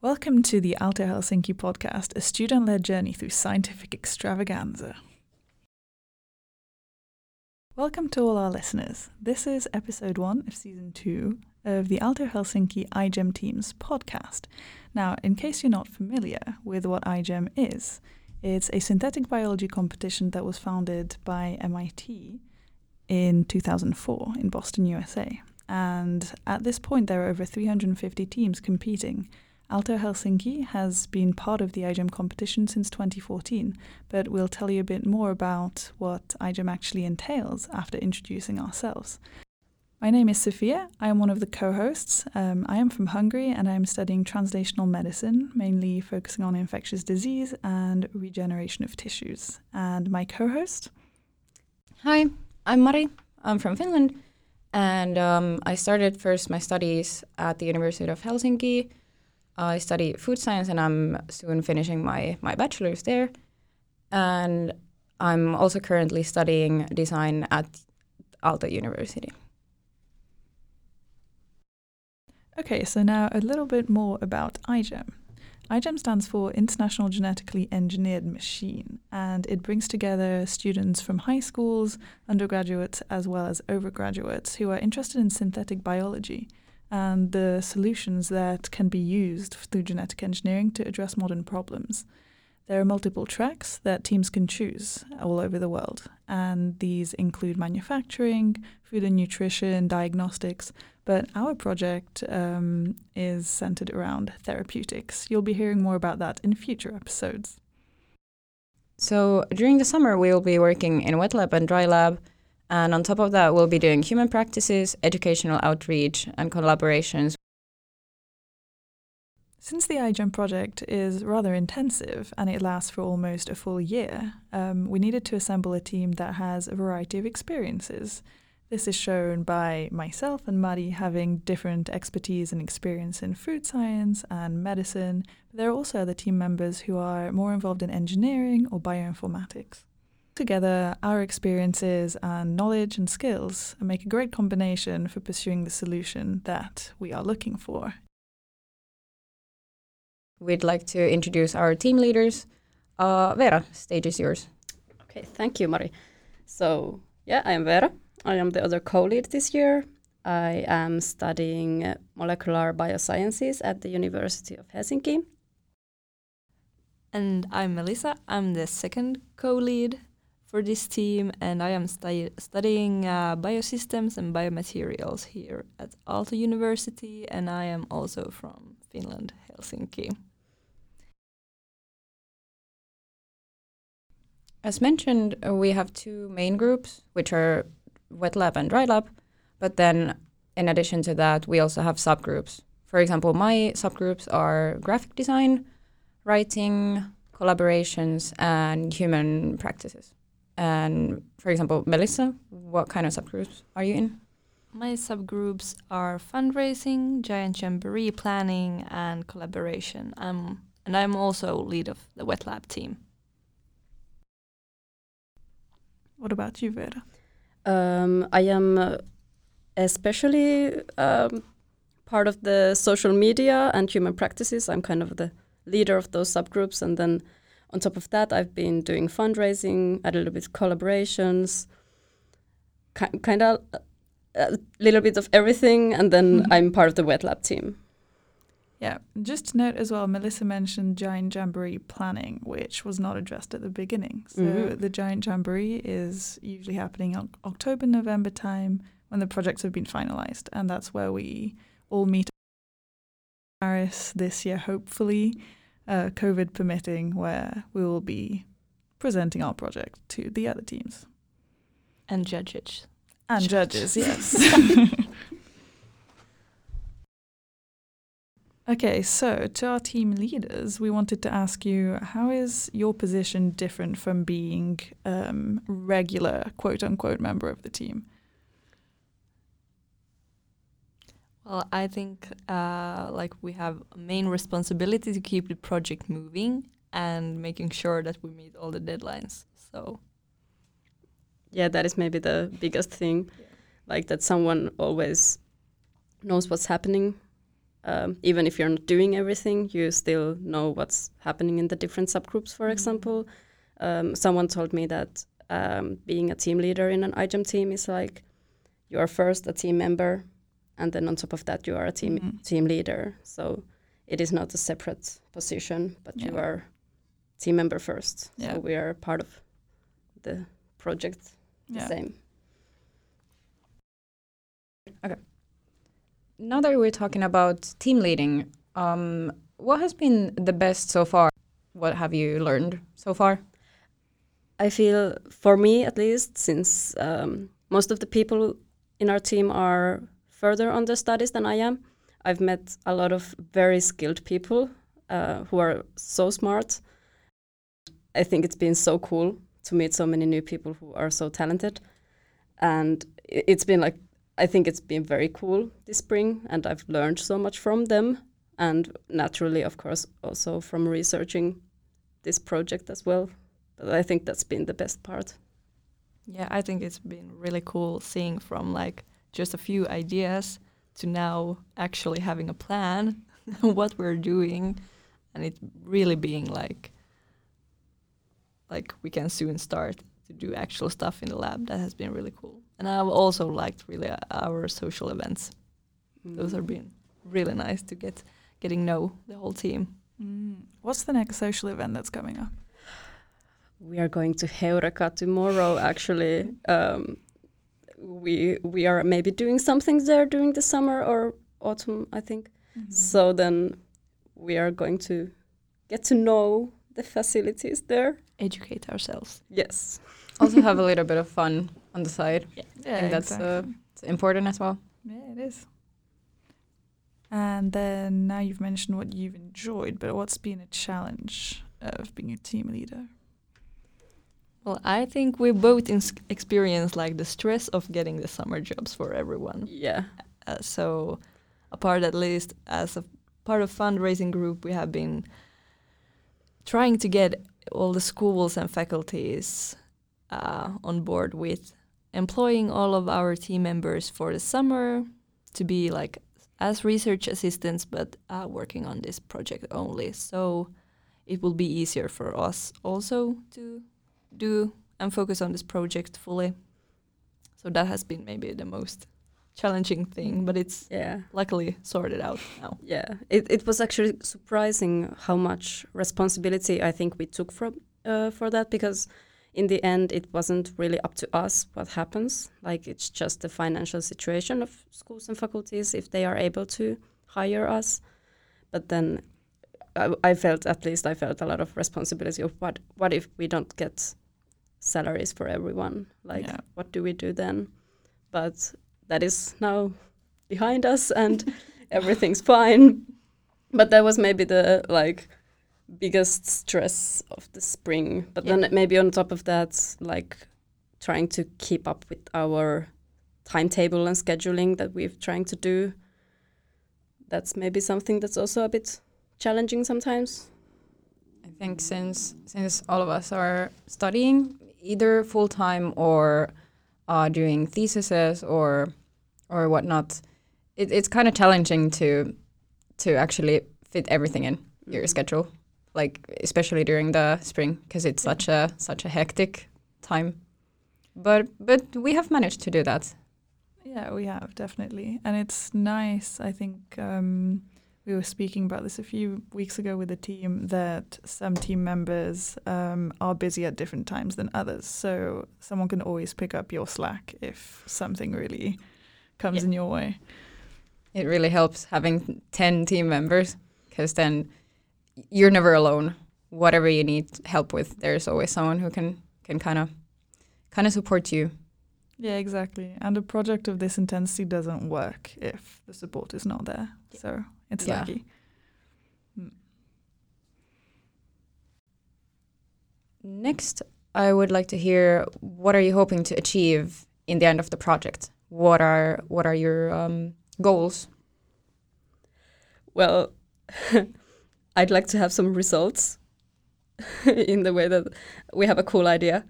Welcome to the Aalto Helsinki podcast, a student led journey through scientific extravaganza. Welcome to all our listeners. This is episode one of season two of the Aalto Helsinki iGEM Teams podcast. Now, in case you're not familiar with what iGEM is, it's a synthetic biology competition that was founded by MIT in 2004 in Boston, USA. And at this point, there are over 350 teams competing Aalto Helsinki has been part of the iGEM competition since 2014, but we'll tell you a bit more about what iGEM actually entails after introducing ourselves. My name is Sophia. I am one of the co hosts. Um, I am from Hungary and I am studying translational medicine, mainly focusing on infectious disease and regeneration of tissues. And my co host? Hi, I'm Mari. I'm from Finland. And um, I started first my studies at the University of Helsinki I study food science and I'm soon finishing my, my bachelor's there. And I'm also currently studying design at Aalto University. Okay, so now a little bit more about iGEM. iGEM stands for International Genetically Engineered Machine, and it brings together students from high schools, undergraduates, as well as overgraduates who are interested in synthetic biology and the solutions that can be used through genetic engineering to address modern problems. There are multiple tracks that teams can choose all over the world, and these include manufacturing, food and nutrition, diagnostics. But our project um, is centered around therapeutics. You'll be hearing more about that in future episodes. So, during the summer, we'll be working in wet lab and dry lab and on top of that, we'll be doing human practices, educational outreach, and collaborations. Since the iGEM project is rather intensive and it lasts for almost a full year, um, we needed to assemble a team that has a variety of experiences. This is shown by myself and Mari having different expertise and experience in food science and medicine. There are also other team members who are more involved in engineering or bioinformatics. Together, our experiences and knowledge and skills and make a great combination for pursuing the solution that we are looking for. We'd like to introduce our team leaders. Uh, Vera, stage is yours. Okay, thank you, Mari. So, yeah, I am Vera. I am the other co lead this year. I am studying molecular biosciences at the University of Helsinki. And I'm Melissa. I'm the second co lead for this team, and I am stu studying uh, biosystems and biomaterials here at Aalto University, and I am also from Finland, Helsinki. As mentioned, uh, we have two main groups, which are wet lab and dry lab, but then in addition to that, we also have subgroups. For example, my subgroups are graphic design, writing, collaborations, and human practices. And for example, Melissa, what kind of subgroups are you in? My subgroups are fundraising, giant jamboree planning, and collaboration. I'm, and I'm also lead of the wet lab team. What about you, Vera? Um, I am uh, especially um, part of the social media and human practices. I'm kind of the leader of those subgroups, and then on top of that, I've been doing fundraising, a little bit of collaborations, ki- kind of a little bit of everything, and then mm-hmm. I'm part of the wet lab team. Yeah, just to note as well, Melissa mentioned Giant Jamboree planning, which was not addressed at the beginning. So mm-hmm. the Giant Jamboree is usually happening in October, November time when the projects have been finalized, and that's where we all meet Paris this year, hopefully, uh, COVID permitting, where we will be presenting our project to the other teams. And judges. And judges, yes. okay, so to our team leaders, we wanted to ask you how is your position different from being um, regular quote unquote member of the team? Well, I think uh, like we have a main responsibility to keep the project moving and making sure that we meet all the deadlines. So, yeah, that is maybe the biggest thing, yeah. like that someone always knows what's happening um, even if you're not doing everything, you still know what's happening in the different subgroups. For Mhm. example, um, someone told me that um, being a team leader in an iGEM team is like you are first a team member, and then on top of that, you are a team Mhm. team leader. So it is not a separate position, but you Yeah. are team member first. Yeah. So we are part of the project the Yeah. same. Now that we're talking about team leading, um, what has been the best so far? What have you learned so far? I feel, for me at least, since um, most of the people in our team are further on the studies than I am, I've met a lot of very skilled people uh, who are so smart. I think it's been so cool to meet so many new people who are so talented. And it's been like, I think it's been very cool this spring, and I've learned so much from them. And naturally, of course, also from researching this project as well. But I think that's been the best part. Yeah, I think it's been really cool seeing from like just a few ideas to now actually having a plan what we're doing and it really being like like we can soon start to do actual stuff in the lab that has been really cool and i've also liked really uh, our social events those have been really nice to get getting know the whole team Mm. What's the next social event that's coming up? We are going to Heureka tomorrow. Actually, um, we we are maybe doing something there during the summer or autumn, I think. Mm-hmm. So then we are going to get to know the facilities there. educate ourselves Yes. Also have a little bit of fun on the side. yeah, think that's, uh, exactly. It's important as well. Yeah, it is. And then now you've mentioned what you've enjoyed, but what's been a challenge of being a team leader? Well i think we both ins experienced like the stress of getting the summer jobs for everyone Yeah. Uh, so, apart at least as a part of fundraising group, we have been trying to get all the schools and faculties uh, on board with employing all of our team members for the summer to be like as research assistants, but uh, working on this project only. So it will be easier for us also to do and focus on this project fully. So that has been maybe the most challenging thing, but it's Yeah. luckily sorted out now. Yeah, it, it was actually surprising how much responsibility I think we took from uh, for that because in the end it wasn't really up to us what happens. Like it's just the financial situation of schools and faculties if they are able to hire us. But then I, I felt at least I felt a lot of responsibility of what what if we don't get salaries for everyone? Like Yeah. what do we do then? But that is now behind us and everything's fine. But that was maybe the like biggest stress of the spring. But Yeah. then maybe on top of that, like trying to keep up with our timetable and scheduling that we're trying to do. That's maybe something that's also a bit challenging sometimes. I think since since all of us are studying either full time or uh, doing theses or or whatnot, it, it's kind of challenging to to actually fit everything in your Mhm. schedule, like especially during the spring because it's such a such a hectic time. But but we have managed to do that. Yeah, we have definitely, and it's nice. I think um, we were speaking about this a few weeks ago with the team that some team members um, are busy at different times than others. So someone can always pick up your slack if something really comes Yeah. in your way. It really helps having 10 team members because then you're never alone. Whatever you need help with, there's always someone who can can kind of kind of support you. Yeah, exactly. And a project of this intensity doesn't work if the support is not there. So it's Yeah. lucky. Next, I would like to hear what are you hoping to achieve in the end of the project? What are what are your um, goals? Well, I'd like to have some results in the way that we have a cool idea.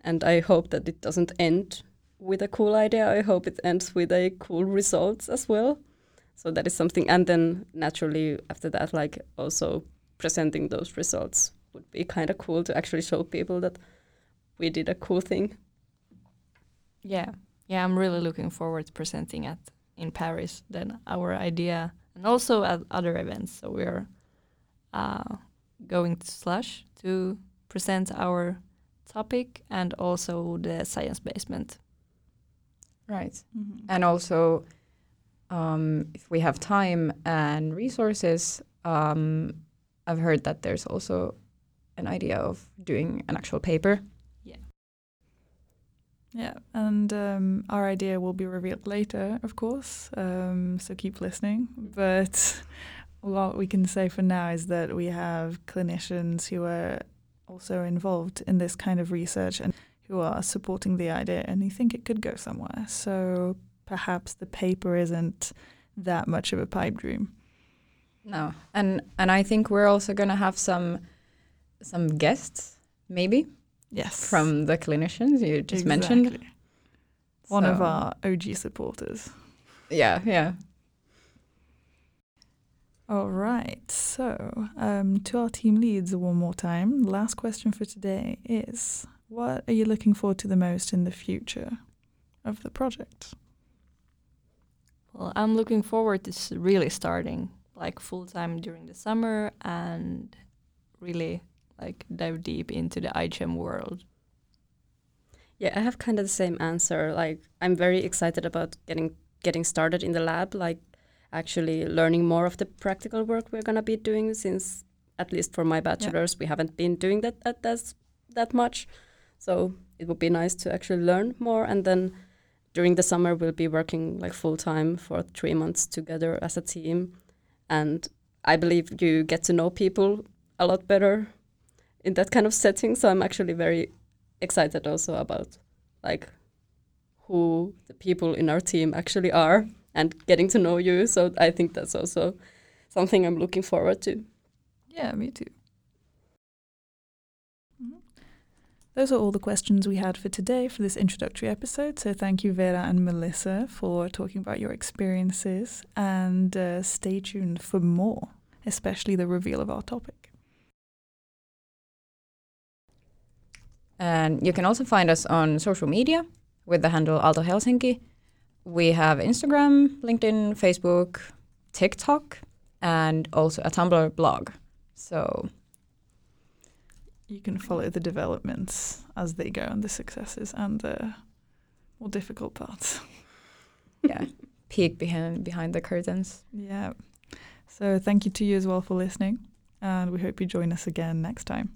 And I hope that it doesn't end with a cool idea. I hope it ends with a cool results as well. So that is something, and then naturally after that, like also presenting those results would be kind of cool to actually show people that we did a cool thing. Yeah, yeah, I'm really looking forward to presenting at in Paris then our idea and also at other events. So we're uh, going to Slush to present our topic and also the science basement. Right. Mhm. And also, um, if we have time and resources, um, I've heard that there's also an idea of doing an actual paper. Yeah, Yeah, and um, our idea will be revealed later, of course. Um, so keep listening. But what we can say for now is that we have clinicians who are also involved in this kind of research and who are supporting the idea and who think it could go somewhere. So perhaps the paper isn't that much of a pipe dream. No, and and I think we're also gonna have some some guests, maybe Yes. from the clinicians you just mentioned. Exactly. One of our OG supporters. Yeah, yeah. All right. So, um, to our team leads one more time. Last question for today is what are you looking forward to the most in the future of the project? Well, I'm looking forward to really starting like full time during the summer and really like dive deep into the iGEM world. Yeah, I have kind of the same answer. Like I'm very excited about getting getting started in the lab, like actually learning more of the practical work we're gonna be doing since at least for my bachelor's we haven't been doing that at that that much. So it would be nice to actually learn more and then during the summer we'll be working like full time for three months together as a team and I believe you get to know people a lot better in that kind of setting. So I'm actually very excited also about like who the people in our team actually are and getting to know you. So I think that's also something I'm looking forward to. Yeah, me too. Those are all the questions we had for today for this introductory episode. So, thank you, Vera and Melissa, for talking about your experiences. And uh, stay tuned for more, especially the reveal of our topic. And you can also find us on social media with the handle Aalto Helsinki. We have Instagram, LinkedIn, Facebook, TikTok, and also a Tumblr blog. So You can follow the developments as they go and the successes and the more difficult parts. yeah, peek behind behind the curtains. Yeah. So, thank you to you as well for listening. And we hope you join us again next time.